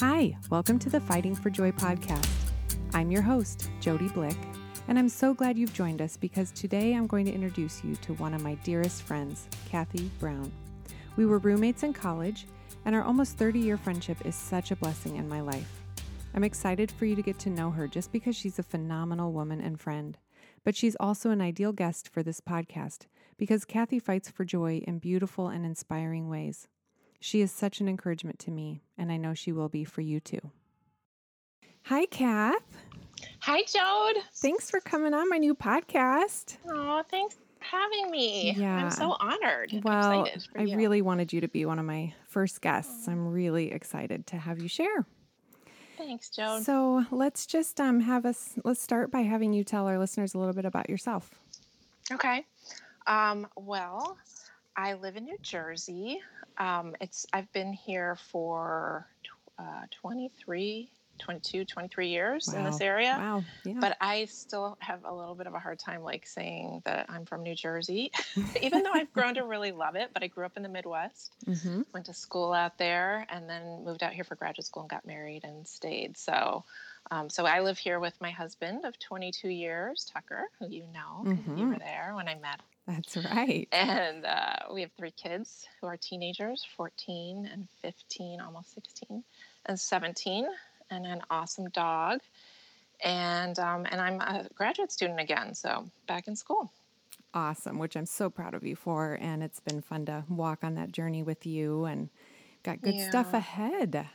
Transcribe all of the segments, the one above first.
Hi, welcome to the Fighting for Joy podcast. I'm your host, Jody Blick, and I'm so glad you've joined us because today I'm going to introduce you to one of my dearest friends, Kathy Brown. We were roommates in college, and our almost 30 year friendship is such a blessing in my life. I'm excited for you to get to know her just because she's a phenomenal woman and friend. But she's also an ideal guest for this podcast because Kathy fights for joy in beautiful and inspiring ways. She is such an encouragement to me, and I know she will be for you too. Hi, Kath. Hi, Jode. Thanks for coming on my new podcast. Oh, thanks for having me. Yeah. I'm so honored. Well, I you. really wanted you to be one of my first guests. I'm really excited to have you share. Thanks, Jode. So let's just um, have us, let's start by having you tell our listeners a little bit about yourself. Okay. Um, well, I live in New Jersey. Um, it's I've been here for uh, 23, 22, 23 years wow. in this area. Wow. Yeah. But I still have a little bit of a hard time like saying that I'm from New Jersey, even though I've grown to really love it. But I grew up in the Midwest, mm-hmm. went to school out there, and then moved out here for graduate school and got married and stayed. So. Um, so I live here with my husband of 22 years, Tucker, who you know, mm-hmm. you were there when I met that's right. And uh, we have three kids who are teenagers 14 and 15, almost 16, and 17, and an awesome dog. And, um, and I'm a graduate student again, so back in school. Awesome, which I'm so proud of you for. And it's been fun to walk on that journey with you and got good yeah. stuff ahead.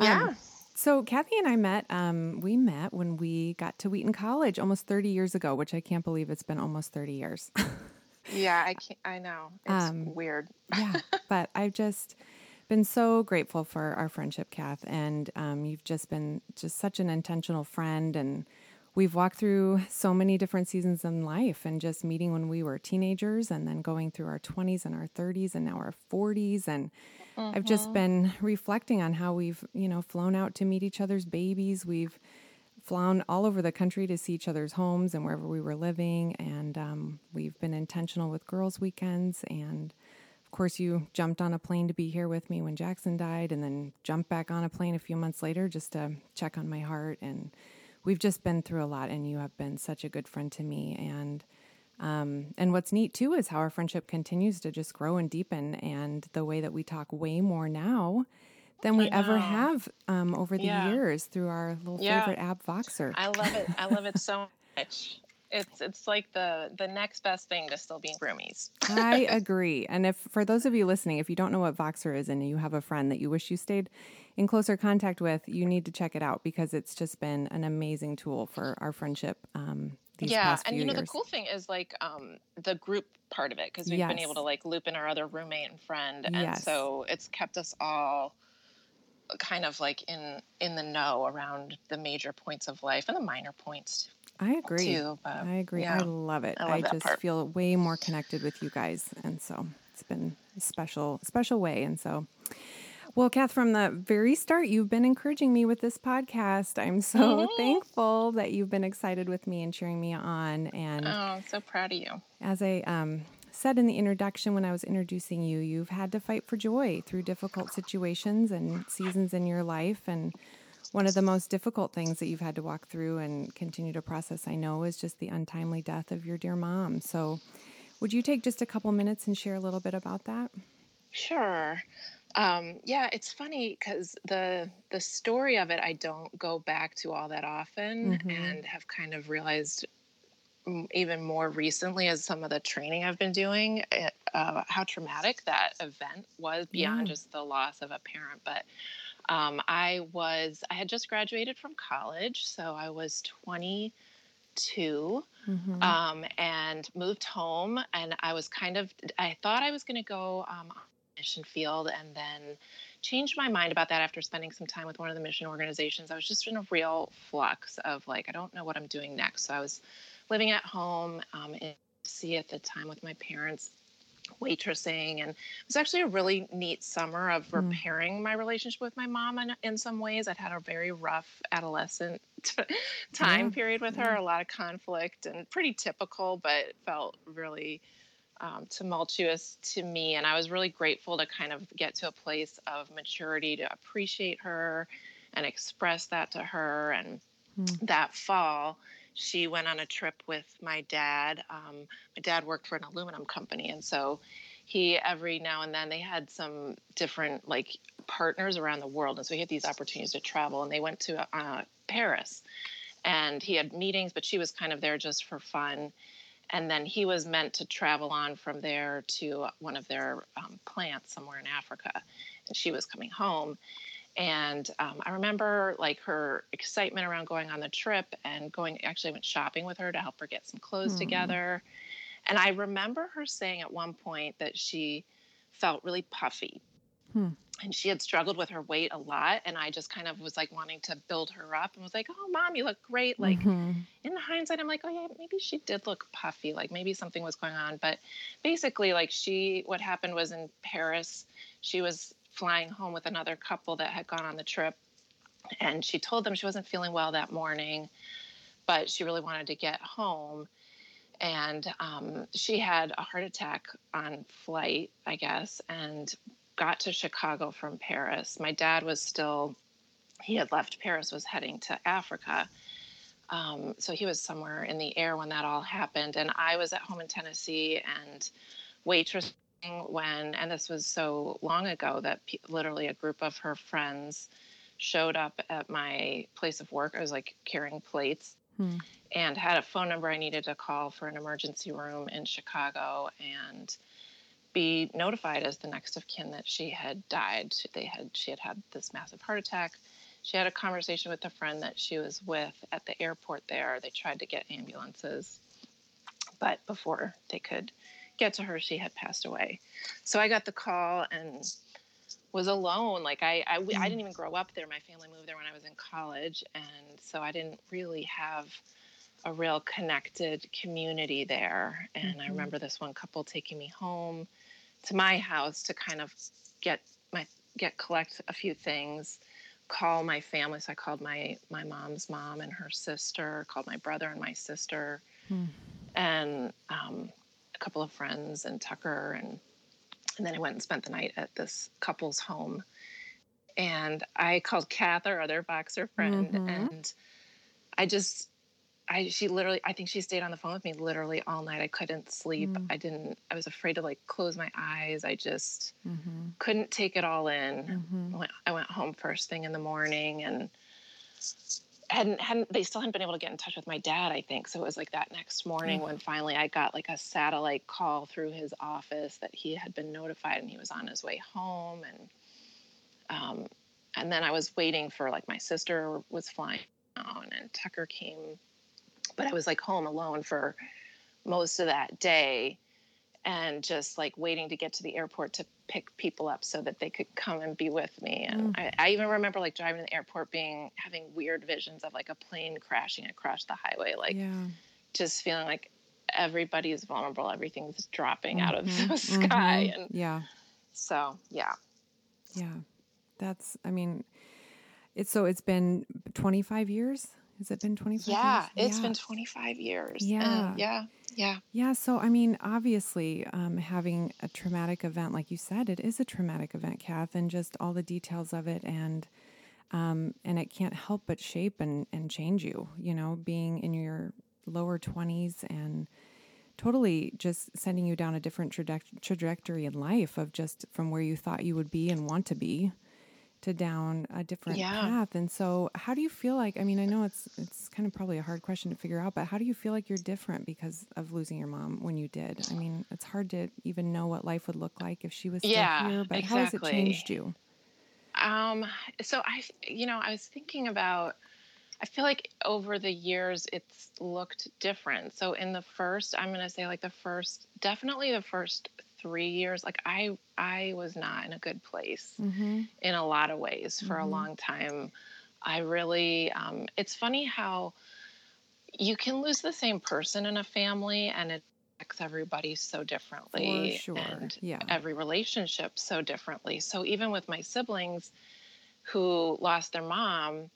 Yeah. So Kathy and I met. Um, we met when we got to Wheaton College almost 30 years ago, which I can't believe it's been almost 30 years. yeah, I can't. I know it's um, weird. yeah, but I've just been so grateful for our friendship, Kath, and um, you've just been just such an intentional friend and we've walked through so many different seasons in life and just meeting when we were teenagers and then going through our 20s and our 30s and now our 40s and mm-hmm. I've just mm-hmm. been reflecting on how we've, you know, flown out to meet each other's babies. We've flown all over the country to see each other's homes and wherever we were living and um, we've been intentional with girls weekends and of course you jumped on a plane to be here with me when Jackson died and then jumped back on a plane a few months later just to check on my heart and we've just been through a lot, and you have been such a good friend to me. And um, and what's neat too is how our friendship continues to just grow and deepen, and the way that we talk way more now than we ever have um, over the yeah. years through our little yeah. favorite app Voxer. I love it. I love it so much. It's it's like the the next best thing to still being roomies. I agree. And if for those of you listening, if you don't know what Voxer is and you have a friend that you wish you stayed in closer contact with, you need to check it out because it's just been an amazing tool for our friendship. Um, yeah, and you know years. the cool thing is like um, the group part of it because we've yes. been able to like loop in our other roommate and friend, and yes. so it's kept us all kind of like in in the know around the major points of life and the minor points I agree. Too, I agree. Yeah, I love it. I, love I just part. feel way more connected with you guys, and so it's been a special, special way. And so, well, Kath, from the very start, you've been encouraging me with this podcast. I'm so mm-hmm. thankful that you've been excited with me and cheering me on. And oh, I'm so proud of you. As I um, said in the introduction when I was introducing you, you've had to fight for joy through difficult situations and seasons in your life, and one of the most difficult things that you've had to walk through and continue to process, I know, is just the untimely death of your dear mom. So, would you take just a couple minutes and share a little bit about that? Sure. Um, yeah, it's funny because the the story of it I don't go back to all that often, mm-hmm. and have kind of realized even more recently as some of the training I've been doing, eh, uh, how traumatic that event was beyond yeah. just the loss of a parent, but um, I was, I had just graduated from college, so I was 22 mm-hmm. um, and moved home. And I was kind of, I thought I was going to go um, on mission field and then changed my mind about that after spending some time with one of the mission organizations. I was just in a real flux of like, I don't know what I'm doing next. So I was living at home um, in C at the time with my parents waitressing and it was actually a really neat summer of mm. repairing mm. my relationship with my mom in, in some ways i'd had a very rough adolescent time yeah. period with her a lot of conflict and pretty typical but felt really um, tumultuous to me. And I was really grateful to kind of get to a place of maturity to appreciate her and express that to her. And mm. that fall, she went on a trip with my dad. Um, my dad worked for an aluminum company. And so he, every now and then, they had some different like partners around the world. And so he had these opportunities to travel. And they went to uh, Paris. And he had meetings, but she was kind of there just for fun and then he was meant to travel on from there to one of their um, plants somewhere in Africa, and she was coming home. And um, I remember like her excitement around going on the trip and going. Actually, I went shopping with her to help her get some clothes mm. together. And I remember her saying at one point that she felt really puffy. Hmm and she had struggled with her weight a lot and i just kind of was like wanting to build her up and was like oh mom you look great like mm-hmm. in hindsight i'm like oh yeah maybe she did look puffy like maybe something was going on but basically like she what happened was in paris she was flying home with another couple that had gone on the trip and she told them she wasn't feeling well that morning but she really wanted to get home and um, she had a heart attack on flight i guess and got to Chicago from Paris, my dad was still, he had left Paris, was heading to Africa. Um, so he was somewhere in the air when that all happened. And I was at home in Tennessee and waitressing when, and this was so long ago that literally a group of her friends showed up at my place of work. I was like carrying plates. Hmm. And had a phone number I needed to call for an emergency room in Chicago. And be notified as the next of kin that she had died. They had she had had this massive heart attack. She had a conversation with a friend that she was with at the airport there. They tried to get ambulances, but before they could get to her, she had passed away. So I got the call and was alone. Like I, I, I didn't mm. even grow up there. My family moved there when I was in college, and so I didn't really have a real connected community there. And mm-hmm. I remember this one couple taking me home to my house to kind of get my get collect a few things call my family so i called my my mom's mom and her sister called my brother and my sister hmm. and um, a couple of friends and tucker and and then i went and spent the night at this couple's home and i called kath our other Voxer friend mm-hmm. and i just I she literally I think she stayed on the phone with me literally all night. I couldn't sleep. Mm. I didn't I was afraid to like close my eyes. I just mm-hmm. couldn't take it all in. Mm-hmm. I, went, I went home first thing in the morning and hadn't hadn't they still hadn't been able to get in touch with my dad, I think. So it was like that next morning mm. when finally I got like a satellite call through his office that he had been notified and he was on his way home and um and then I was waiting for like my sister was flying down and Tucker came but I was like home alone for most of that day and just like waiting to get to the airport to pick people up so that they could come and be with me. And mm. I, I, even remember like driving to the airport being having weird visions of like a plane crashing across the highway, like yeah. just feeling like everybody is vulnerable, everything's dropping mm-hmm. out of mm-hmm. the sky. Mm-hmm. And yeah. So yeah. Yeah. That's I mean it's so it's been 25 years has it been 25 yeah, years? it's been 25 years. Yeah. And yeah. Yeah. Yeah. So, I mean, obviously, um, having a traumatic event, like you said, it is a traumatic event, Kath, and just all the details of it. And, um, and it can't help but shape and, and change you, you know, being in your lower 20s and totally just sending you down a different trajectory in life of just from where you thought you would be and want to be to down a different yeah. path. And so, how do you feel like? I mean, I know it's it's kind of probably a hard question to figure out, but how do you feel like you're different because of losing your mom when you did? I mean, it's hard to even know what life would look like if she was still yeah, here. But exactly. how has it changed you? Um. So I, you know, I was thinking about. I feel like over the years it's looked different. So in the first, I'm going to say like the first, definitely the first three years like i i was not in a good place mm-hmm. in a lot of ways for mm-hmm. a long time i really um, it's funny how you can lose the same person in a family and it affects everybody so differently sure. and yeah. every relationship so differently so even with my siblings who lost their mom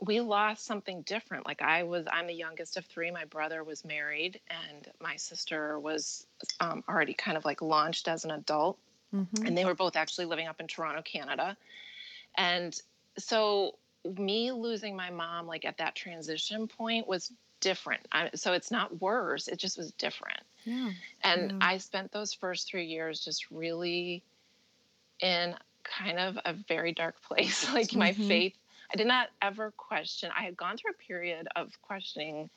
we lost something different. Like I was, I'm the youngest of three. My brother was married, and my sister was um, already kind of like launched as an adult. Mm-hmm. And they were both actually living up in Toronto, Canada. And so, me losing my mom, like at that transition point, was different. I, so it's not worse; it just was different. Yeah. And yeah. I spent those first three years just really in kind of a very dark place. like mm-hmm. my faith I did not ever question. I had gone through a period of questioning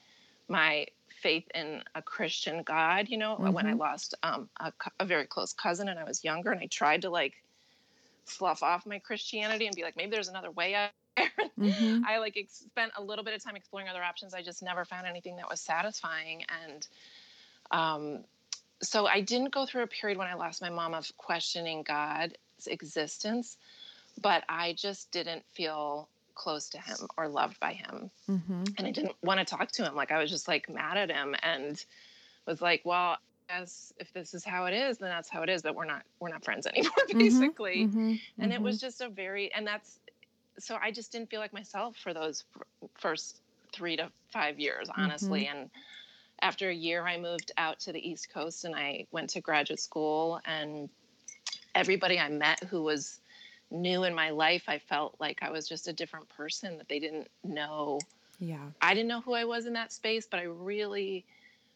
my faith in a Christian God, you know, mm-hmm. when I mm-hmm. lost um, a, a, very close cousin and I was younger, and I tried to like fluff off my Christianity and be like, maybe there's another way out there. Mm-hmm. I like ex- spent a little bit of time exploring other options. I just never found anything that was satisfying, and um, so I didn't go through a period when I lost my mom of questioning God's existence, but I just didn't feel close to him or loved by him. Mm-hmm. And I didn't want to talk to him. Like I was just like mad at him and was like, well, as if this is how it is, then that's how it is. But we're not we're not friends anymore, mm-hmm. basically. Mm-hmm. And it was mm-hmm. just a very and that's so I just didn't feel like myself for those first three to five years, honestly. Mm-hmm. And after a year, I moved out to the East Coast and I went to graduate school. And everybody I met who was new in my life, I felt like I was just a different person that they didn't know. Yeah. I didn't know who I was in that space, but I really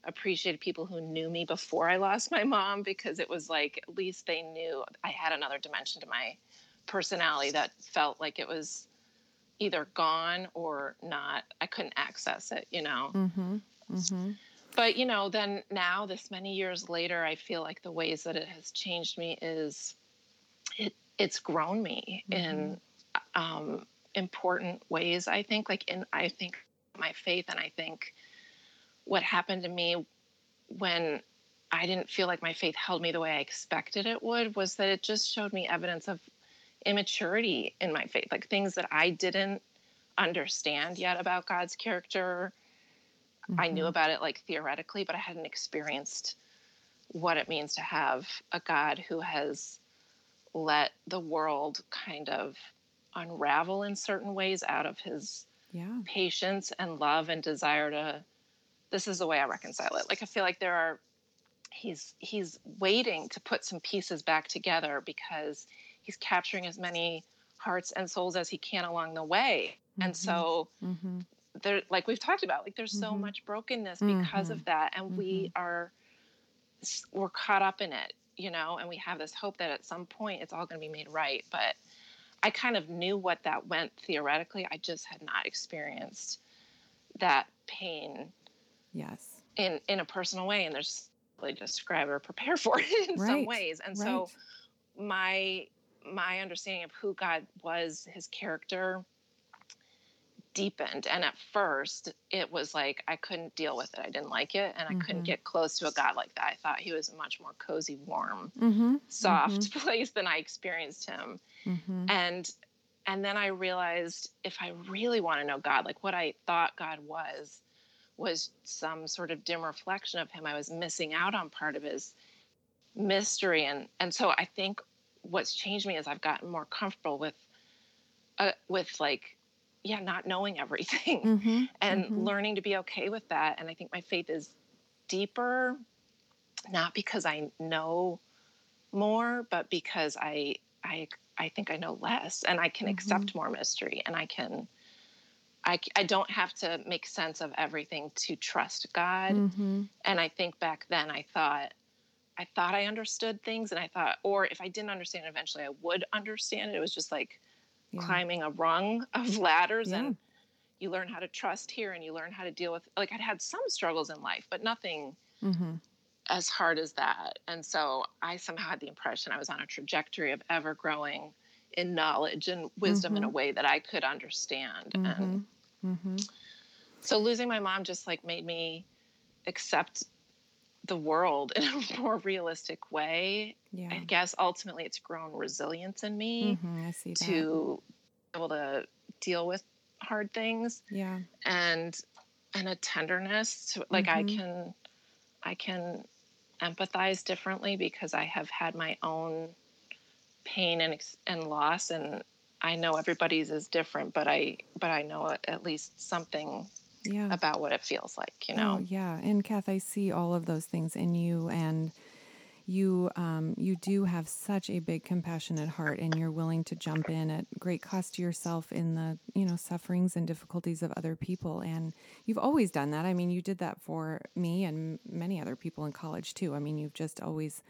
appreciated people who knew me before I lost my mom because it was like at least they knew I had another dimension to my personality that felt like it was either gone or not. I couldn't access it, you know. Mm-hmm. Mm-hmm. But you know, then now, this many years later, I feel like the ways that it has changed me is it it's grown me mm-hmm. in um, important ways. I think, like in I think my faith, and I think what happened to me when I didn't feel like my faith held me the way I expected it would was that it just showed me evidence of immaturity in my faith, like things that I didn't understand yet about God's character. Mm-hmm. I knew mm-hmm. about it like theoretically, but I hadn't experienced what it means to have a God who has let the world kind of unravel in certain ways out of his yeah. patience and love and desire to this is the way I reconcile it. Like I feel like there are he's he's waiting to put some pieces back together because he's capturing as many hearts and souls as he can along the way. Mm-hmm. And so mm-hmm. there like we've talked about, like there's mm-hmm. so much brokenness because of mm-hmm. that. And we mm-hmm. are we're caught up in it you know, and we have this hope that at some point it's all going to be made right. But I kind of knew what that went theoretically. I just had not experienced that pain. Yes. In in a personal way, and there's really just describe or prepare for it in right. some ways. And right. so my my understanding of who God was, his character, deepened. And at first, it was like I couldn't deal with it. I didn't like it, and I mm-hmm. couldn't get close to a God like that. I thought he was a much more cozy, warm, mm-hmm. soft mm-hmm. place than I experienced him. Mm-hmm. And and then I realized if I really want to know God, like what I thought God was, was some sort of dim reflection of him. I was missing out on part of his mystery, and and so I think what's changed me is I've gotten more comfortable with, uh, with like yeah, not knowing everything mm-hmm, and mm-hmm. learning to be okay with that. And I think my faith is deeper, not because I know more, but because I I I think I know less and I can mm-hmm. accept more mystery and I can I, I don't have to make sense of everything to trust God. Mm-hmm. And I think back then I thought I thought I understood things and I thought or if I didn't understand it eventually I would understand it. It was just like yeah. climbing a rung of ladders yeah. and you learn how to trust here and you learn how to deal with like I'd had some struggles in life, but nothing mm-hmm. as hard as that. And so I somehow had the impression I was on a trajectory of ever growing in knowledge and wisdom mm-hmm. in a mm-hmm. way that I could understand. Mm-hmm. And mm-hmm. so losing my mom just like made me accept the world in a more realistic way. Yeah. I guess ultimately it's grown resilience in me mm-hmm, I see that. to be able to deal with hard things. Yeah. And and a tenderness to, like mm-hmm. I can I can empathize differently because I have had my own pain and and loss and I know everybody's is different, but I but I know at least something yeah. about what it feels like, you know. Oh, yeah. And Kath, I see all of those things in you and you um, you do have such a big compassionate heart and you're willing to jump in at great cost to yourself in the you know sufferings and difficulties of other people and you've always done that i mean you did that for me and many other people in college too i mean you've just always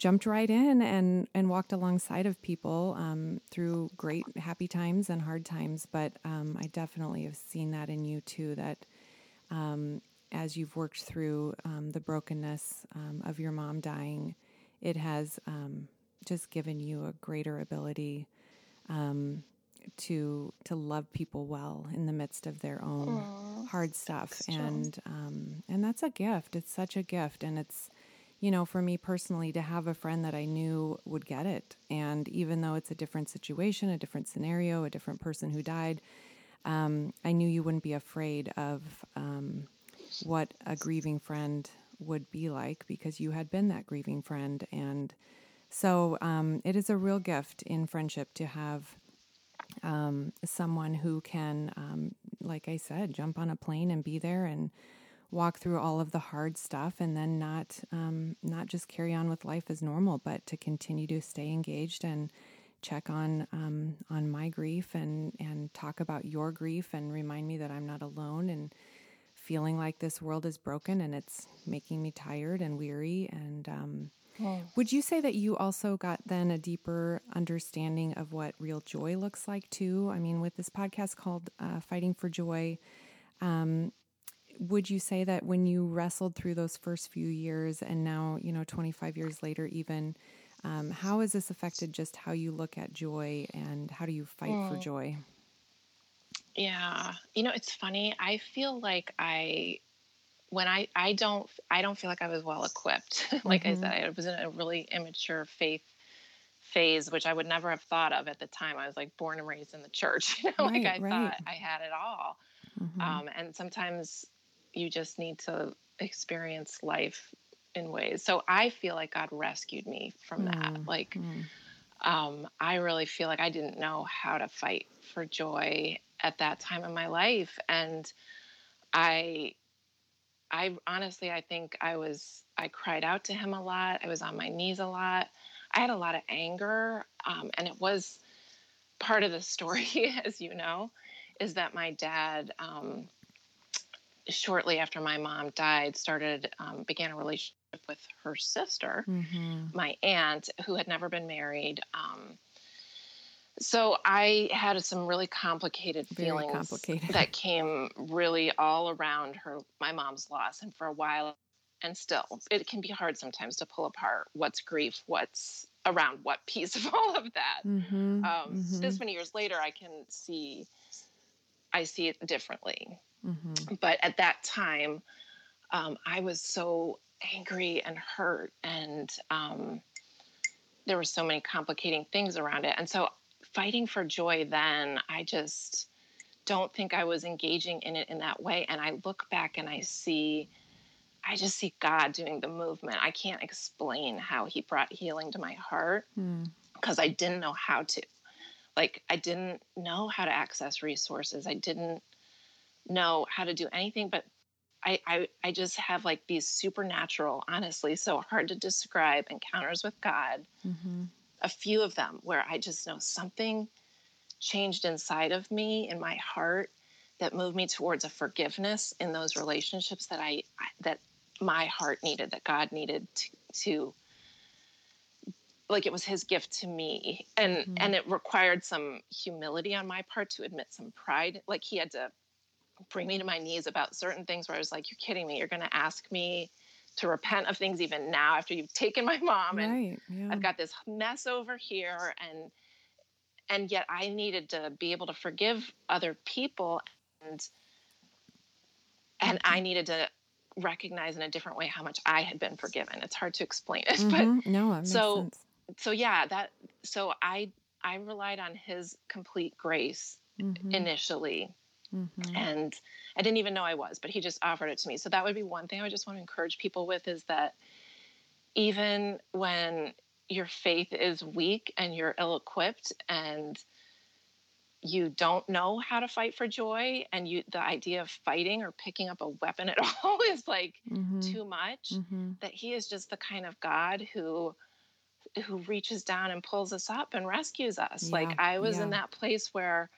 jumped right in and and walked alongside of people um, through great happy times and hard times. But um, i definitely have seen that in you too that um, as you've worked through um, the brokenness um, of your mom dying, it has um, just given you a greater ability um, to to love people well in the midst of their own Aww, hard stuff, and um, and that's a gift. It's such a gift, and it's you know for me personally to have a friend that I knew would get it, and even though it's a different situation, a different scenario, a different person who died. Um, I knew you wouldn't be afraid of what a grieving friend would be like because you had been that grieving friend. And so um, it is a real gift in friendship to have um, someone who can, um, like I said, jump on a plane and be there and walk through all of the hard stuff and then not um, not just carry on with life as normal, but to continue to stay engaged and check on um, on my grief and and talk about your grief and remind me that I'm not alone and feeling like this world is broken and it's making me tired and weary. And um, would you say that you also got then a deeper understanding of what real joy looks like too? I mean, with this podcast called uh, Fighting for Joy, um, would you say that when you wrestled through those first few years and now, you know, 25 years later, even, um, how has this affected just how you look at joy and how do you fight for mm. joy? Yeah. You know, it's funny. I feel like I when I I don't I don't feel like I was well equipped. like mm-hmm. I said, I was in a really immature faith phase, which I would never have thought of at the time. I was like born and raised in the church. You know, right, like I right. thought I had it all. Mm-hmm. Um, and sometimes you just need to experience life in ways. So I feel like God rescued me from mm that. Like mm um, I really feel like I didn't know how to fight for joy at that time in my life and i i honestly i think i was i cried out to him a lot i was on my knees a lot i had a lot of anger um, and it was part of the story as you know is that my dad um, shortly after my mom died started um, began a relationship with her sister mm-hmm. my aunt who had never been married um, so I had some really complicated feelings complicated. that came really all around her, my mom's loss, and for a while, and still, it can be hard sometimes to pull apart what's grief, what's around what piece of all of that. Mm-hmm, um, mm-hmm. This many years later, I can see, I see it differently. Mm-hmm. But at that time, um, I was so angry and hurt, and um, there were so many complicating things around it, and so fighting for joy then, I just don't think I was engaging in it in that way. And I look back and I see, I just see God doing the movement. I can't explain how He brought healing to my heart because hmm. mm. I didn't know how to. Like, I didn't know how to access resources. I didn't know how to do anything but I, I, I just have like these supernatural, honestly, so hard to describe encounters with God mm-hmm a few of them where I just know something changed inside of me in my heart that moved me towards a forgiveness in those relationships that I that my heart needed that God needed to, to like it was his gift to me and mm-hmm. and it required some humility on my part to admit some pride like he had to bring me to my knees about certain things where I was like you're kidding me you're going to ask me to repent of things even now after you've taken my mom and yeah. I've got this mess over here and and yet I needed to be able to forgive other people and and I mm-hmm. needed to recognize in a different way how much I had been forgiven. It's hard to explain it, mm-hmm. but no, so sense. So yeah, that so I I relied on his complete grace mm-hmm. initially Mm-hmm. And I didn't even know I was, but he just offered it to me. So that would be one thing I would just want to encourage people with is that even when your faith is weak and you're ill equipped and you don't know how to fight for joy and you the idea of fighting or picking up a weapon at all is like mm-hmm. too much mm-hmm. that he is just the kind of god who who reaches down and pulls us up and rescues us yeah. like i was yeah. in that place where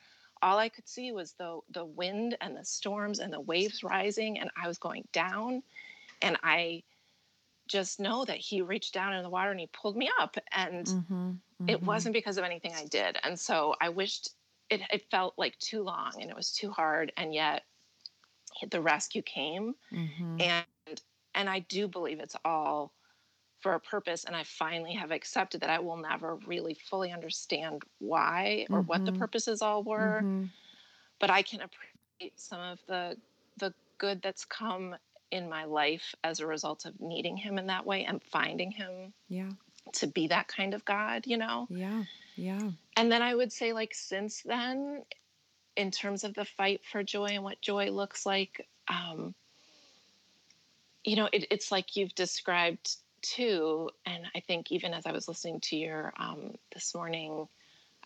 all i could see was the the wind and the storms and the waves rising and i was going down and i just know that he reached down in the water and he pulled me up and mm-hmm. it wasn't because of anything i did and so i wished it, it felt like too long and it was too hard and yet the rescue came mm-hmm. and and i do believe it's all for a purpose and i finally have accepted that i will never really fully understand why or mm-hmm. what the mm-hmm. purposes all were mm-hmm. but i can appreciate some of the the good that's come in my life as a result of needing him in that way and finding him yeah to be that kind of god you know yeah yeah. And then I would say, like, since then, in terms of the fight for joy and what joy looks like, um, you know, it, it's like you've described too. And I think even as I was listening to your um, this morning,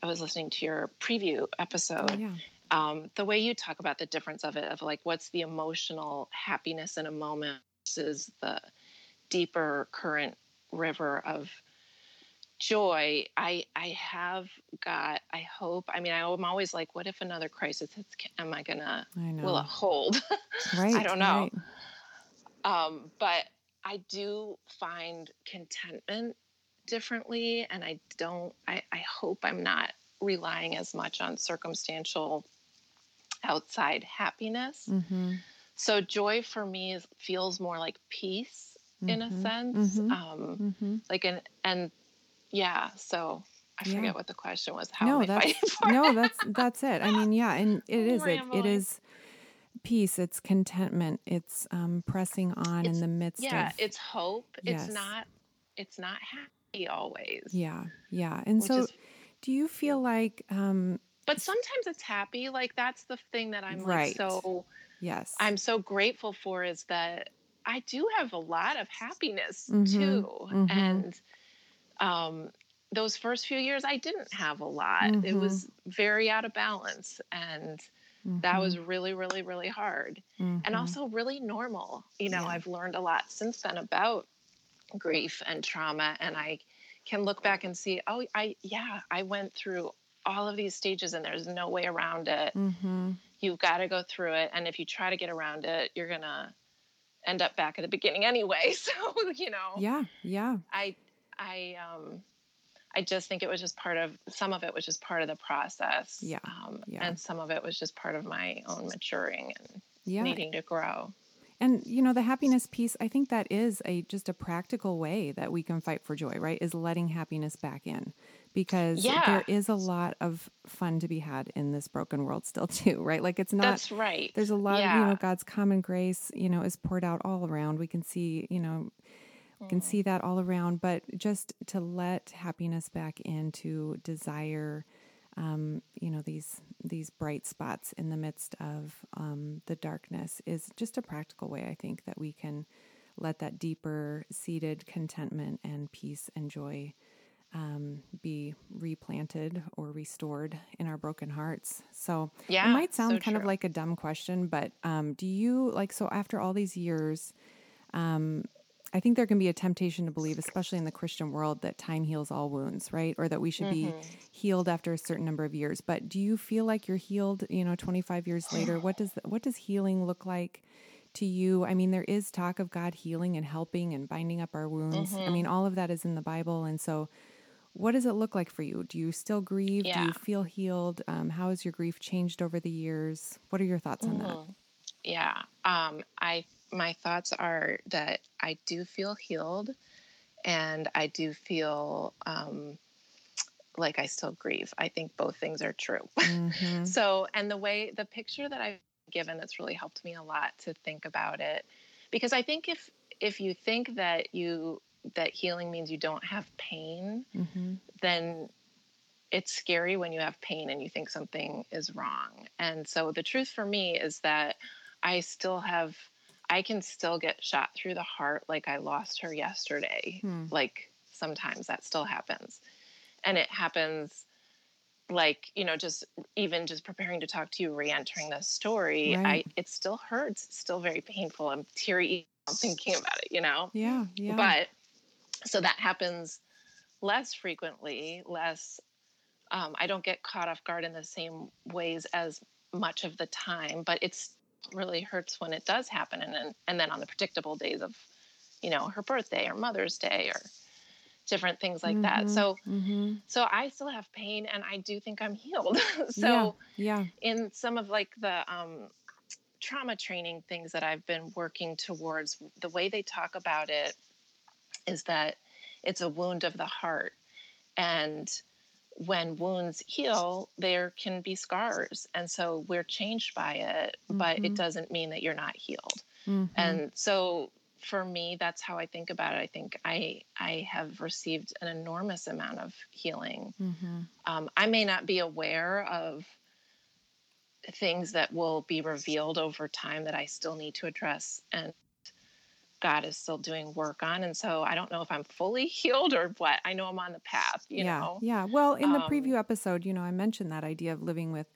I was listening to your preview episode. Oh, yeah. Um, the way you talk about the difference of it, of like what's the emotional happiness in a moment versus the deeper current river of joy i i have got i hope i mean i'm always like what if another crisis hits am i gonna I know. will it hold right i don't know right. um but i do find contentment differently and i don't i i hope i'm not relying as much on circumstantial outside happiness mm-hmm. so joy for me is, feels more like peace mm-hmm. in a mm-hmm. sense mm-hmm. um mm-hmm. like an and yeah so I forget yeah. what the question was. How no, that's no, that's that's it. I mean, yeah, and it is it, it is peace. It's contentment. It's um, pressing on it's, in the midst. Yeah, of, it's hope. Yes. It's not. It's not happy always. Yeah, yeah. And so, is, do you feel like? Um, but sometimes it's happy. Like that's the thing that I'm right. like so. Yes. I'm so grateful for is that I do have a lot of happiness mm-hmm. too, mm-hmm. and um, those first few years, I didn't have a lot. Mm-hmm. It was very out of balance. And mm-hmm. that was really, really, really hard. Mm-hmm. And also really normal. You know, yeah. I've learned a lot since then about grief and trauma. And I can look back and see, oh, I, yeah, I went through all of these stages and there's no way around it. Mm-hmm. You've got to go through it. And if you try to get around it, you're going to end up back at the beginning anyway. So, you know. Yeah, yeah. I I um, I just think it was just part of some of it was just part of the process. Yeah. Um, yeah. And some of it was just part of my own maturing and yeah. needing to grow. And you know the happiness piece, I think that is a just a practical way that we can fight for joy, right? Is letting happiness back in. Because yeah. there is a lot of fun to be had in this broken world still too, right? Like it's not That's right. There's a lot yeah. of, you know, God's common grace, you know, is poured out all around. We can see, you know, you can see that all around, but just to let happiness back into desire, um, you know, these these bright spots in the midst of um, the darkness is just a practical way I think that we can let that deeper seated contentment and peace and joy um, be replanted or restored in our broken hearts. So yeah, it might sound so kind true. of like a dumb question, but um, do you like so after all these years? Um, I think there can be a temptation to believe, especially in the Christian world, that time heals all wounds, right? Or that we should mm-hmm. be healed after a certain number of years. But do you feel like you're healed, you know, 25 years later? What does what does healing look like to you? I mean, there is talk of God healing and helping and binding up our wounds. Mm-hmm. I mean, all of that is in the Bible, and so what does it look like for you? Do you still grieve? Yeah. Do you feel healed? Um, how has your grief changed over the years? What are your thoughts mm-hmm. on that? Yeah, um, I my thoughts are that I do feel healed and I do feel um, like I still grieve. I think both things are true. Mm-hmm. so, and the way, the picture that I've given that's really helped me a lot to think about it, because I think if, if you think that you, that healing means you don't have pain, mm-hmm. then it's scary when you have pain and you think something is wrong. And so the truth for me is that I still have I can still get shot through the heart like I lost her yesterday. Hmm. Like sometimes that still happens. And it happens like you know just even just preparing to talk to you re-entering the story Right. i it still hurts it's still very painful i'm teary thinking about it you know Yeah. Yeah. but so that happens less frequently less um, i don't get caught off guard in the same ways as much of the time but it's really hurts when it does happen and then and then on the predictable days of you know her birthday or mother's day or different things like that Mhm, so mhm. so i still have pain and i do think i'm healed so yeah. in some of like the um, trauma training things that I've been working towards, the way they talk about it is that it's a wound of the heart. And when wounds heal, there can be scars. And so we're changed by it, but it Mhm. doesn't mean that you're not healed. Mhm. And so for me, that's how I think about it. I think I I have received an enormous amount of healing Mhm. um, I may not be aware of things that will be revealed over time that I still need to address and God is still doing work on. And so I don't know if I'm fully healed or what. I know I'm on the path, you yeah. know? Yeah. Well, in the Um, preview episode, you know, I mentioned that idea of living with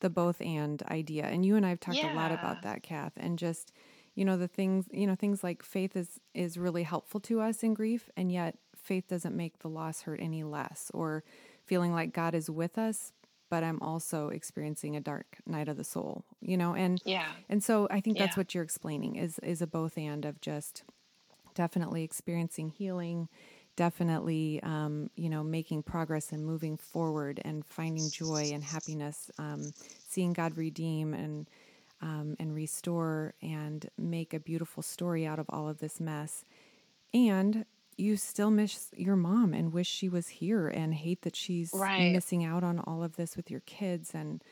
the both and idea. And you and I have talked a lot about that, Kath, and just, you know, the things, you know, things like faith is is really helpful to us in grief, and yet faith doesn't make the loss hurt any less or feeling like God is with us, but I'm also experiencing a dark night of the soul, you know, and Yeah. and so I think that's Yeah. what you're explaining is is a both and of just definitely experiencing healing, definitely um, you know making progress and moving forward and finding joy and happiness, um, seeing God redeem and um, and restore and make a beautiful story out of all of this mess, and you still miss your mom and wish she was here and hate that she's Right. missing out on all of this with your kids and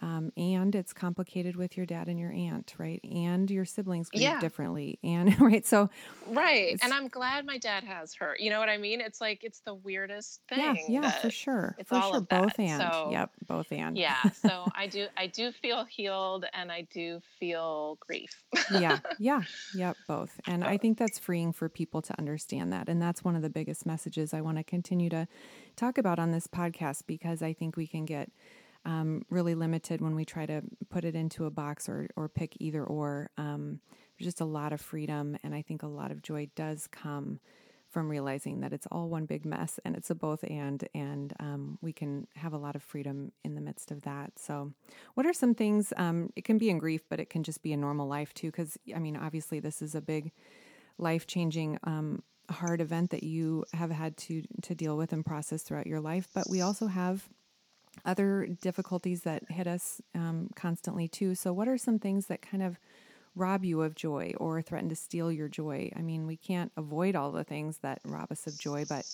um, and it's complicated with your dad and your aunt, right? And your siblings grieve Yeah. differently, and right. So Right. And I'm glad my dad has her. You know what I mean? It's like, it's the weirdest thing. yeah, yeah for sure, it's for all sure, of both that. and So- yep, both and Yeah. So I do, I do feel healed and I do feel grief. yeah, yeah, yep, both. And I think that's freeing for people to understand that. And that's one of the biggest messages I want to continue to talk about on this podcast because I think we can get um, really limited when we try to put it into a box or, or pick either or. Um, just a lot of freedom. And I think a lot of joy does come from realizing that it's all one big mess and it's a both and and um, we can have a lot of freedom in the midst of that so what are some things um, it can be in grief but it can just be a normal life too because i mean obviously this is a big life changing um, hard event that you have had to to deal with and process throughout your life but we also have other difficulties that hit us um, constantly too so what are some things that kind of rob you of joy or threaten to steal your joy. I mean, we can't avoid all the things that rob us of joy, but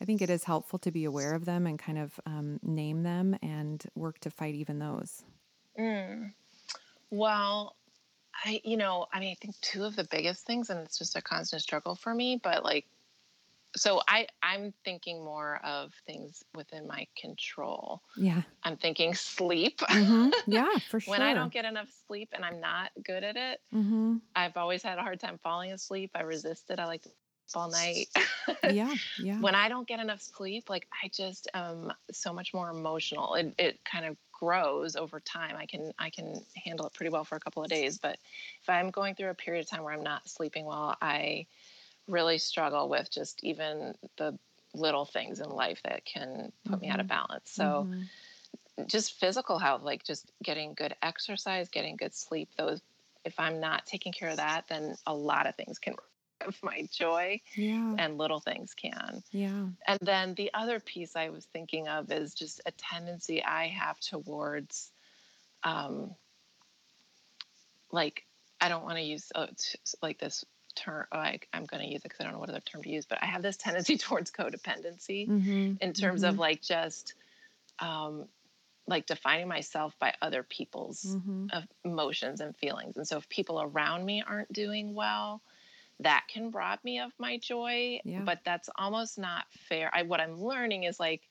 I think it is helpful to be aware of them and kind of um, name them and work to fight even those. Mm. Well, I, you know, I mean, I think two of the biggest things, and it's just a constant struggle for me, but like, so I, I'm thinking more of things within my control. Yeah. I'm thinking sleep. hmm Yeah, for sure. when I don't get enough sleep and I'm not good at it, hmm I've always had a hard time falling asleep. I resist it. I like to sleep all night. Yeah. Yeah. when I don't get enough sleep, like I just am so much more emotional. It it kind of grows over time. I can I can handle it pretty well for a couple of days, but if I'm going through a period of time where I'm not sleeping well, I really struggle with just even the little things in life that can put me out of balance. So Mhm. just physical health, like just getting good exercise, getting good sleep, those if I'm not taking care of that, then a lot of things can of my joy yeah. and little things can. Yeah. And then the other piece I was thinking of is just a tendency I have towards, um, like, I don't want to use uh, t- like this term. Like, I'm going to use it because I don't know what other term to use, but I have this tendency towards codependency hmm in terms of like just, um, like defining myself by other people's hmm emotions and feelings. And so if people around me aren't doing well, that can rob me of my joy. Yeah. But that's almost not fair. I what I'm learning is like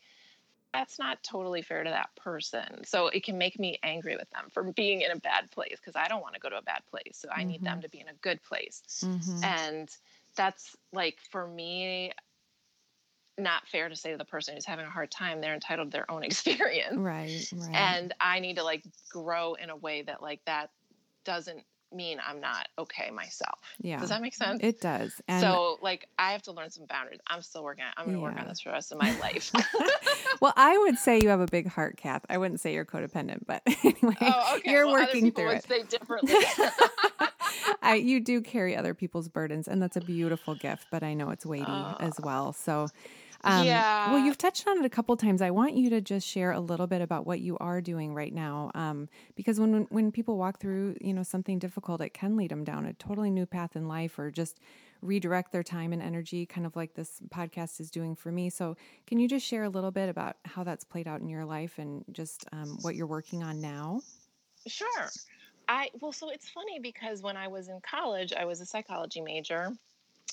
that's not totally fair to that person. So it can make me angry with them for being in a bad place because I don't want to go to a bad place. So I need them to be in a good place. hmm And that's like for me not fair to say to the person who's having a hard time they're entitled to their own experience right, right. and i need to like grow in a way that like that doesn't mean i'm not okay myself yeah does that make sense it does and so like i have to learn some boundaries i'm still working on i'm going to yeah. work on this for the rest of my life well i would say you have a big heart kath i wouldn't say you're codependent but anyway oh, okay. you're well, working through would it say differently I, you do carry other people's burdens, and that's a beautiful gift. But I know it's weighty uh, as well. So, um, yeah. Well, you've touched on it a couple times. I want you to just share a little bit about what you are doing right now, um, because when when people walk through, you know, something difficult, it can lead them down a totally new path in life, or just redirect their time and energy, kind of like this podcast is doing for me. So, can you just share a little bit about how that's played out in your life and just um, what you're working on now? Sure. I well, so it's funny because when I was in college, I was a psychology major,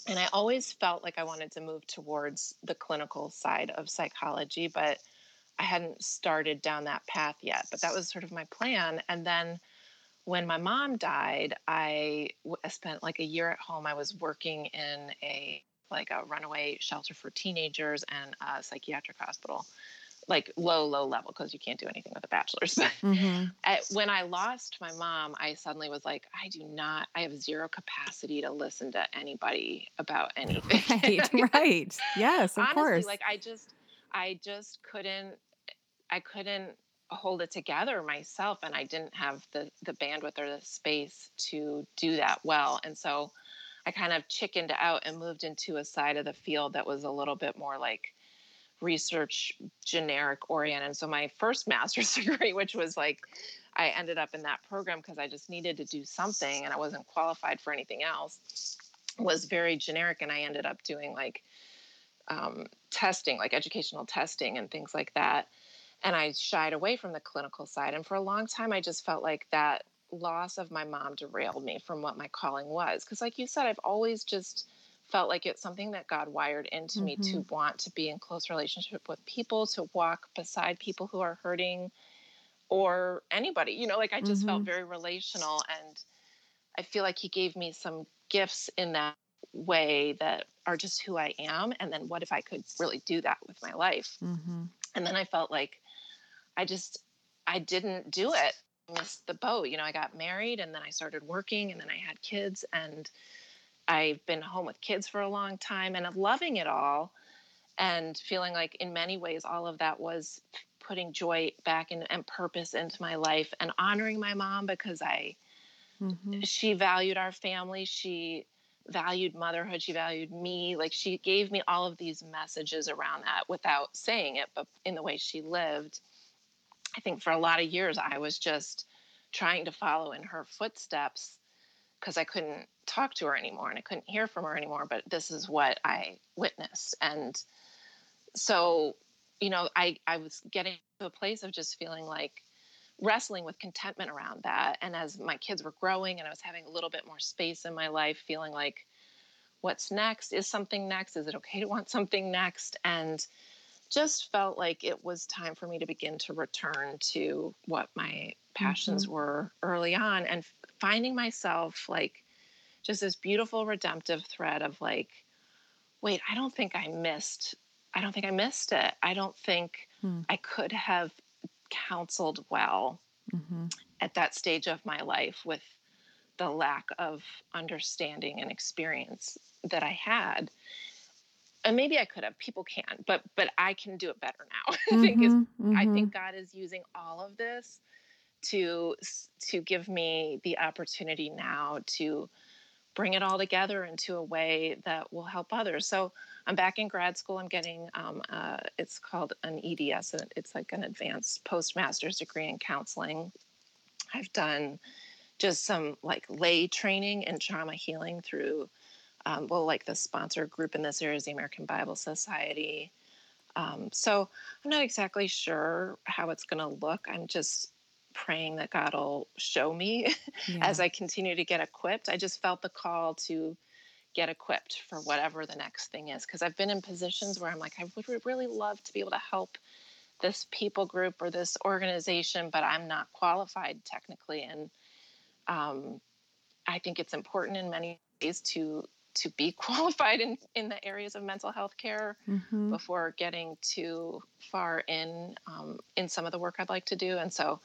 and I always felt like I wanted to move towards the clinical side of psychology, but I hadn't started down that path yet. But that was sort of my plan. And then when my mom died, I spent like a year at home. I was working in a like a runaway shelter for teenagers and a psychiatric hospital like low, low level because you can't do anything with a bachelor's. Mm-hmm. At, when I lost my mom, I suddenly was like, I do not, I have zero capacity to listen to anybody about anything. Right, right. Yes, of Honestly, course. Like I just, I just couldn't, I couldn't hold it together myself and I didn't have the the bandwidth or the space to do that well. And so I kind of chickened out and moved into a side of the field that was a little bit more like research generic oriented. So my first master's degree, which was like, I ended up in that program because I just needed to do something and I wasn't qualified for anything else, was very generic. And I ended up doing like um, testing, like educational testing and things like that. And I shied away from the clinical side. And for a long time, I just felt like that loss of my mom derailed me from what my calling was. Because, like you said, I've always just felt like it's something that God wired into mm-hmm. me to mm-hmm. want to be in close relationship with people, to walk beside people who are hurting or anybody. You know, like I just mm-hmm. felt very relational and I feel like he gave me some gifts in that way that are just who I am and then what if I could really do that with my life? Mm-hmm. And then I felt like I just I didn't do it. I missed the boat. You know, I got married and then I started working and then I had kids and I've been home with kids for a long time and loving it all and feeling like in many ways all of that was putting joy back in, and purpose into my life and honoring my mom because I mm-hmm. she valued our family she valued motherhood she valued me like she gave me all of these messages around that without saying it but in the way she lived I think for a lot of years I was just trying to follow in her footsteps because I couldn't talk to her anymore and I couldn't hear from her anymore. But this is what I witnessed. And so, you know, I, I was getting to a place of just feeling like wrestling with contentment around that. And as my kids were growing and I was having a little bit more space in my life, feeling like, what's next? Is something next? Is it okay to want something next? And just felt like it was time for me to begin to return to what my passions mm-hmm. were early on and finding myself like just this beautiful redemptive thread of like wait i don't think i missed i don't think i missed it i don't think mm. i could have counseled well mm-hmm. at that stage of my life with the lack of understanding and experience that i had and maybe I could have. People can, but but I can do it better now. Mm-hmm, I think is mm-hmm. I think God is using all of this to to give me the opportunity now to bring it all together into a way that will help others. So I'm back in grad school. I'm getting um, uh, it's called an EDS. It's like an advanced postmaster's degree in counseling. I've done just some like lay training in trauma healing through um, well, like the sponsor group in this area is the American Bible Society. Um, so I'm not exactly sure how it's going to look. I'm just praying that God will show me yeah. as I continue to get equipped. I just felt the call to get equipped for whatever the next thing is because I've been in positions where I'm like, I would really love to be able to help this people group or this organization, but I'm not qualified technically. And um, I think it's important in many ways to to be qualified in, in the areas of mental health care mm-hmm. before getting too far in um, in some of the work I'd like to do. And so,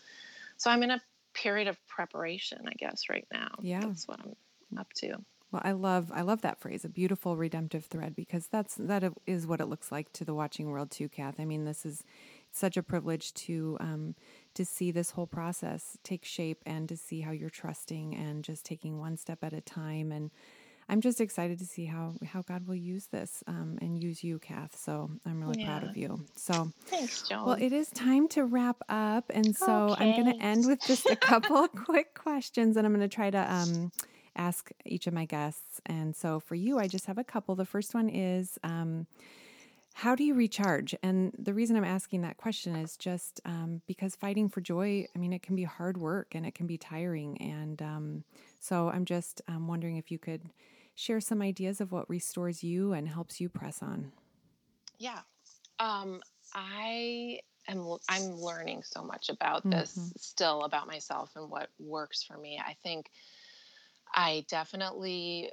so I'm in a period of preparation, I guess, right now. Yeah, that's what I'm up to. Well, I love I love that phrase, a beautiful redemptive thread, because that's that is what it looks like to the watching world too, Kath. I mean, this is such a privilege to um, to see this whole process take shape and to see how you're trusting and just taking one step at a time. And I'm just excited to see how how God will use this um, and use you, Kath. So I'm really yeah. proud of you. So thanks, Joan. Well, it is time to wrap up, and so okay. I'm going to end with just a couple of quick questions, and I'm going to try to. Um, ask each of my guests. And so for you, I just have a couple. The first one is um, how do you recharge? And the reason I'm asking that question is just um, because fighting for joy, I mean, it can be hard work and it can be tiring. And um, so I'm just um, wondering if you could share some ideas of what restores you and helps you press on. Yeah. Um, I am I'm learning so much about this mm-hmm. still about myself and what works for me. I think I definitely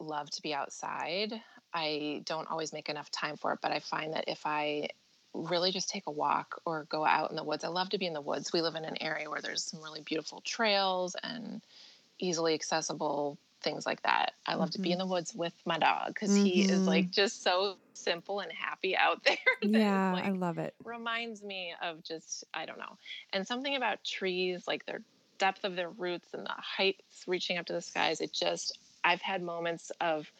love to be outside. I don't always make enough time for it, but I find that if I really just take a walk or go out in the woods, I love to be in the woods. We live in an area where there's some really beautiful trails and easily accessible things like that. I love mm-hmm. to be in mm-hmm. the woods with my dog because mm-hmm. he is like mm-hmm. just so simple and happy out there. yeah, like, I love it. Reminds me of just, I don't know. And something about trees, like their depth of their roots and the heights reaching up to the skies, it just, I've had moments of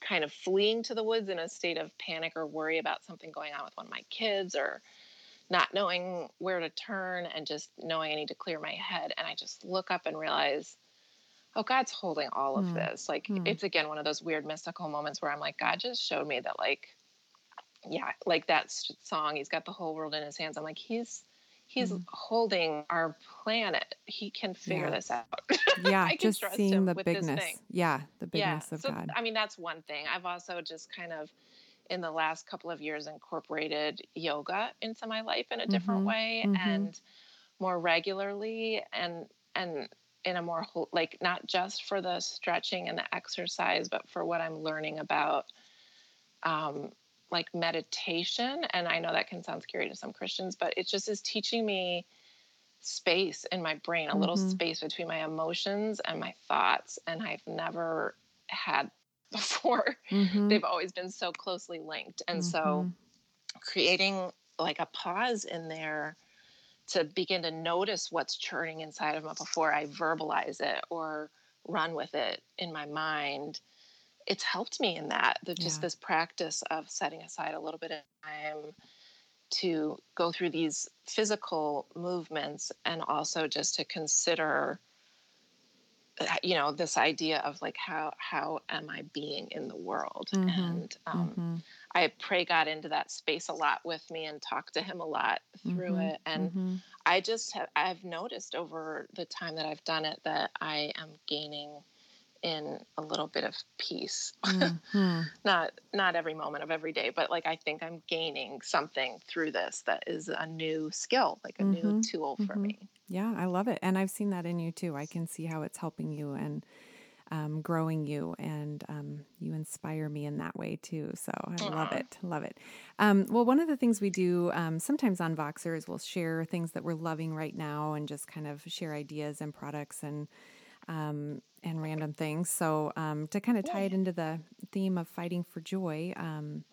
kind of fleeing to the woods in a state of panic or worry about something going on with one of my kids or not knowing where to turn and just knowing I need to clear my head. And I just look up and realize, oh, God's holding all of mm. this. Like, mm. it's again one of those weird mystical moments where I'm like, God just showed me that, like, yeah, like that song, He's got the whole world in His hands. I'm like, He's he's mm-hmm. holding our planet. He can figure yeah. this out. Yeah, just seeing the bigness. Yeah, the bigness yeah. of so, God. I mean, that's one thing. I've also just kind of in the last couple of years incorporated yoga into my life in a different mm-hmm. way mm-hmm. and more regularly and and in a more like not just for the stretching and the exercise but for what i'm learning about um, like meditation and i know that can sound scary to some christians but it just is teaching me space in my brain a mm-hmm. little space between my emotions and my thoughts and i've never had before mm-hmm. they've always been so closely linked and mm-hmm. so creating like a pause in there to begin to notice what's churning inside of me before i verbalize it or run with it in my mind it's helped me in that the, just yeah. this practice of setting aside a little bit of time to go through these physical movements and also just to consider you know this idea of like how how am i being in the world mm-hmm. and um, mm-hmm. i pray god into that space a lot with me and talk to him a lot through mm-hmm. it and mm-hmm. i just have i've noticed over the time that i've done it that i am gaining in a little bit of peace. Mm-hmm. not not every moment of every day, but like I think I'm gaining something through this that is a new skill, like a mm-hmm. new tool for mm-hmm. me. Yeah, I love it. And I've seen that in you too. I can see how it's helping you and um, growing you, and um, you inspire me in that way too. So I Aww. love it, love it. Um, well, one of the things we do um, sometimes on Voxer is we'll share things that we're loving right now, and just kind of share ideas and products and um, and random things. So um, to kind of tie it into the theme of fighting for joy, um,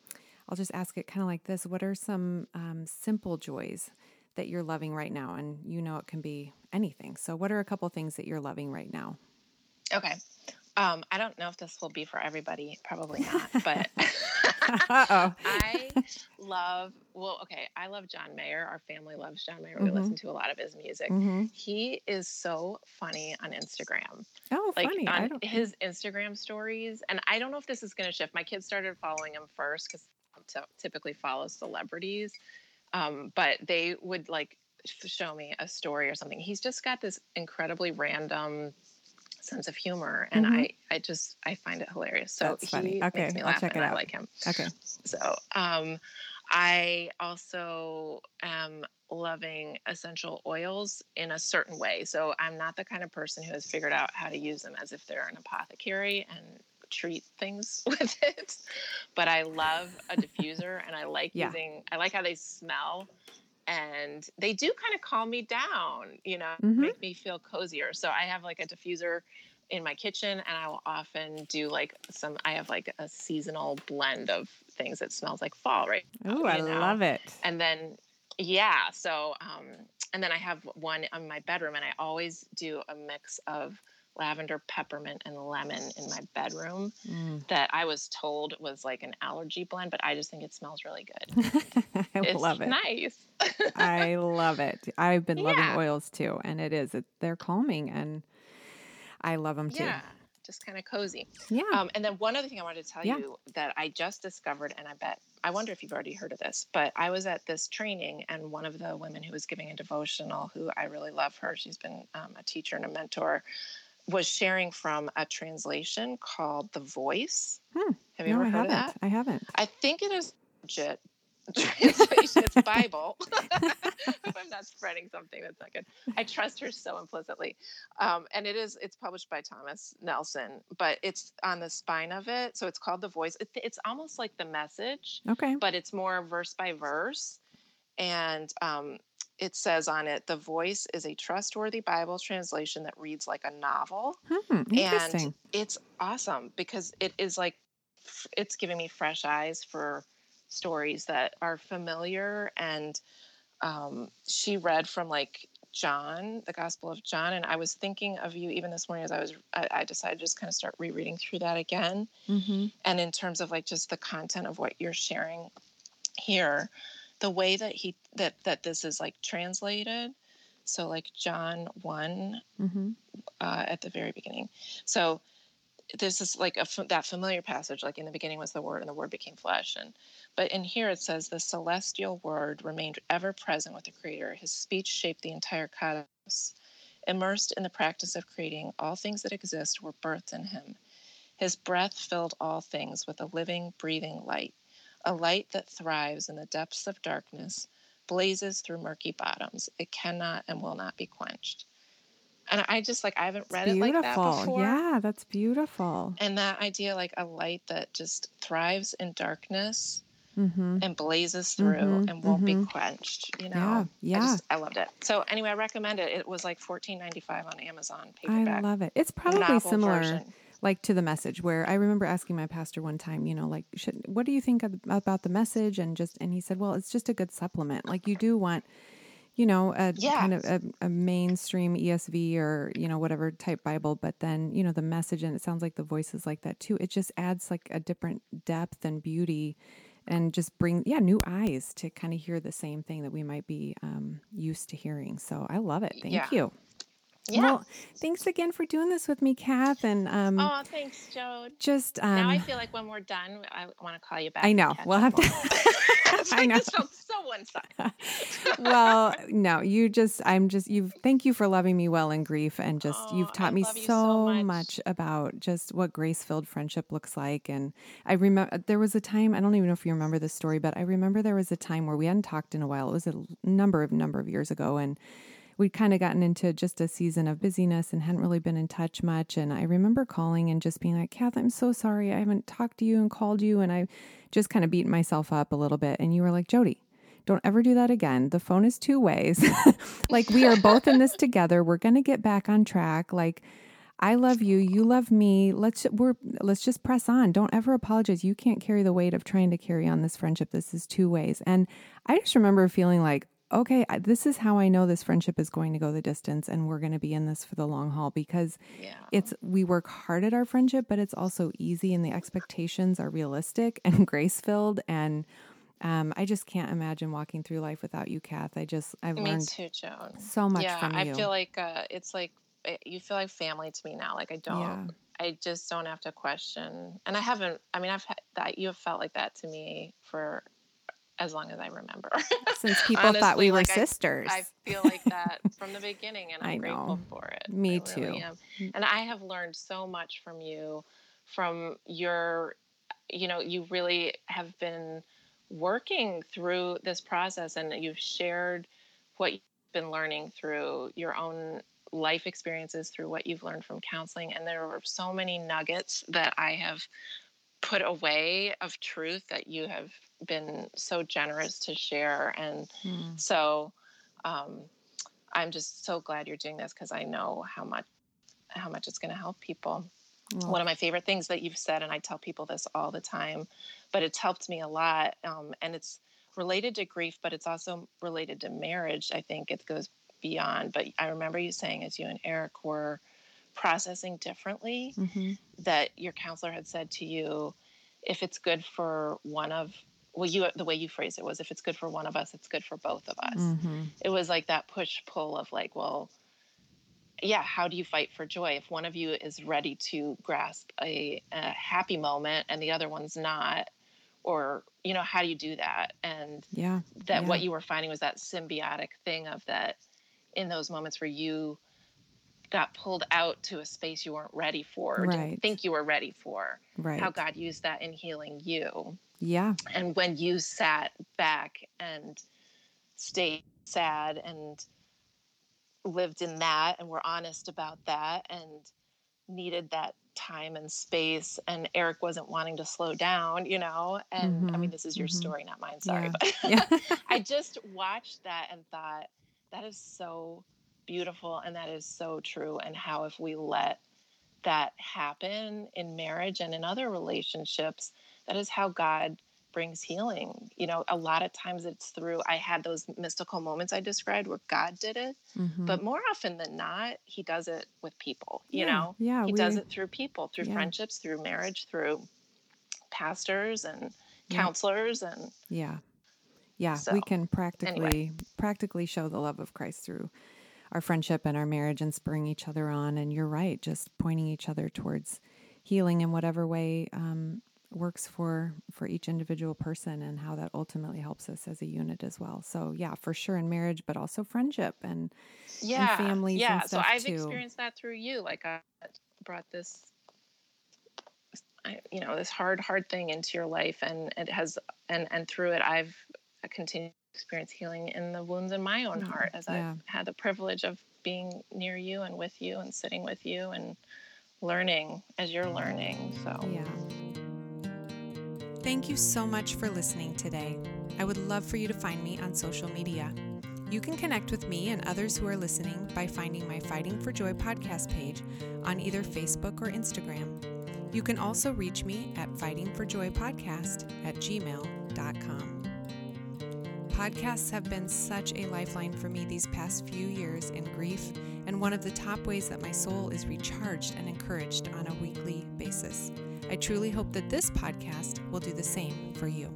I'll just ask it kind of like this: What are some um, simple joys that you're loving right now? And you know it can be anything. So what are a couple things that you're loving right now? Okay. Um, I don't know if this will be for everybody. Probably not, but I love. Well, okay, I love John Mayer. Our family loves John Mayer. We mm-hmm. listen to a lot of his music. Mm-hmm. He is so funny on Instagram. Oh, like funny! On his Instagram stories, and I don't know if this is going to shift. My kids started following him first because typically follow celebrities, um, but they would like show me a story or something. He's just got this incredibly random sense of humor, and mm-hmm. I I just I find it hilarious. So That's funny. he okay, makes me laugh, I'll check it out. I like him. Okay. So um, I also am loving essential oils in a certain way. So I'm not the kind of person who has figured out how to use them as if they're an apothecary and treat things with it. But I love a diffuser and I like Yeah. using I like how they smell and they do kind of calm me down, you know, Mhm. make me feel cozier. So I have like a diffuser in my kitchen and I will often do like some I have like a seasonal blend of things that smells like fall, right? Oh, I know? love it. And then yeah, so um and then I have one in my bedroom and I always do a mix of lavender, peppermint and lemon in my bedroom Mm. that I was told was like an allergy blend, but I just think it smells really good. I it's love it. nice. I love it. I've been loving oils too, and it is. It, they're calming, and I love them too. yeah, just kind of cozy. Yeah. Um, and then one other thing I wanted to tell Yeah. you that I just discovered, and I bet I wonder if you've already heard of this, but I was at this training, and one of the women who was giving a devotional, who I really love her, she's been um, a teacher and a mentor, was sharing from a translation called "The Voice." Hmm. Have you no, ever heard of that? I haven't. I think it is legit translation. it's Bible. if I'm not spreading something that's not good, I trust her so implicitly. Um, and it is. It's published by Thomas Nelson, but it's on the spine of it, so it's called the Voice. It, it's almost like the Message, Okay. but it's more verse by verse, and um, it says on it, "The Voice is a trustworthy Bible translation that reads like a novel." Hmm, and it's awesome because it is like it's giving me fresh eyes for stories that are familiar and um, she read from like john the gospel of john and i was thinking of you even this morning as i was i, I decided to just kind of start rereading through that again hmm and in terms of like just the content of what you're sharing here the way that he that that this is like translated so like john 1 hmm uh, at the very beginning. So this is like a, that familiar passage, like in the beginning was the Word, and the Word became flesh. And but in here it says the celestial Word remained ever present with the Creator. His speech shaped the entire cosmos. Immersed in the practice of creating, all things that exist were birthed in Him. His breath filled all things with a living, breathing light, a light that thrives in the depths of darkness, blazes through murky bottoms. It cannot and will not be quenched and I just like I haven't read it like that before. Yeah, that's beautiful. And that idea, like a light that just thrives in darkness hmm and blazes through Mhm, and won't be mhm. quenched. You know, Yeah, I just I loved it. So anyway, I recommend it. It was like fourteen ninety five on Amazon paperback. I love it. It's probably similar, version. Like to the message. Where I remember asking my pastor one time, you know, like, should, what do you think of, about the message? And just, and he said, well, it's just a good supplement. Like you do want, you know, a kind of a, a mainstream ESV or you know whatever type Bible, but then you know the message, and it sounds like the voice is like that too. It just adds like a different depth and beauty. And just bring, yeah, new eyes to kind of hear the same thing that we might be um, used to hearing. So I love it. Thank Yeah. you. Yeah. Well, thanks again for doing this with me, Kath. And um, oh, thanks, Joe. just um, now I feel like when we're done, I want to call you back. I know. We'll have to. more. I know. This felt so one sided. well, no, you just, I'm just, you've, thank you for loving me well in grief. And just, Oh, you've taught I me you so, so much. much. about just what grace filled friendship looks like. And I remember there was a time, I don't even know if you remember this story, but I remember there was a time where we hadn't talked in a while. It was a number of, number of years ago. And we'd kind of gotten into just a season of busyness and hadn't really been in touch much. And I remember calling and just being like, Kath, I'm so sorry. I haven't talked to you and called you. And I just kind of beat myself up a little bit. And you were like, Jody, don't ever do that again. The phone is two ways. like we are both in this together. We're going to get back on track. Like I love you, you love me. Let's we're let's just press on. Don't ever apologize. You can't carry the weight of trying to carry on this friendship. This is two ways. And I just remember feeling like okay, I- this is how I know this friendship is going to go the distance and we're going to be in this for the long haul because Yeah. it's we work hard at our friendship, but it's also easy and the expectations are realistic and grace filled. And um, I just can't imagine walking through life without you, Kath. I just I've Me learned too, Joan. so much yeah, from you. I feel like uh, it's like eh, you feel like family to me now. Like I don't, Yeah. I just don't have to question, and I haven't. I mean, I've had that. You have felt like that to me for as long as I remember. Since people thought we were like, sisters. I feel like that from the beginning, and I'm I grateful know. for it. Me I too. am. And I have learned so much from you, from your, you know, you really have been working through this process, and you've shared what you've been learning through your own life experiences, through what you've learned from counseling. And there were so many nuggets that I have put away of truth that you have been so generous to share. And mm. so um, I'm just so glad you're doing this because I know how much how much it's going to help people. One of my favorite things that you've said, and I tell people this all the time, but it's helped me a lot. Um, and it's related to grief, but it's also related to marriage. I think it goes beyond. But I remember you saying, as you and Eric were processing differently, mm-hmm. that your counselor had said to you, if it's good for one of well you the way you phrased it was if it's good for one of us it's good for both of us mm-hmm. it was like that push pull of like well yeah how do you fight for joy if one of you is ready to grasp a, a happy moment and the other one's not or you know how do you do that and yeah that yeah. what you were finding was that symbiotic thing of that in those moments where you got pulled out to a space you weren't ready for or right. didn't think you were ready for right how god used that in healing you yeah and when you sat back and stayed sad and lived in that and were honest about that and needed that time and space and Eric wasn't wanting to slow down, you know. And mm-hmm. I mean this is your mm-hmm. story, not mine, sorry. Yeah. But yeah. I just watched that and thought that is so beautiful and that is so true and how if we let that happen in marriage and in other relationships, that is how God brings healing. You know, a lot of times it's through, I had those mystical moments I described where God did it, mm-hmm. but more often than not, He does it with people, you yeah, know? Yeah. He we, does it through people, through yeah. friendships, through marriage, through pastors and counselors and yeah yeah so, we can practically anyway. practically show the love of christ through our friendship and our marriage and spurring each other on and you're right just pointing each other towards healing in whatever way um, works for for each individual person and how that ultimately helps us as a unit as well. So yeah, for sure in marriage, but also friendship and yeah, and families. Yeah, so I've too. experienced that through you. Like I brought this, you know, this hard, hard thing into your life, and it has, and and through it, I've continued experience healing in the wounds in my own mm, heart as yeah. I've had the privilege of being near you and with you and sitting with you and learning as you're learning. So yeah. Thank you so much for listening today. I would love for you to find me on social media. You can connect with me and others who are listening by finding my Fighting for Joy podcast page on either Facebook or Instagram. You can also reach me at fightingforjoypodcast at gmail.com. Podcasts have been such a lifeline for me these past few years in grief, and one of the top ways that my soul is recharged and encouraged on a weekly basis. I truly hope that this podcast will do the same for you.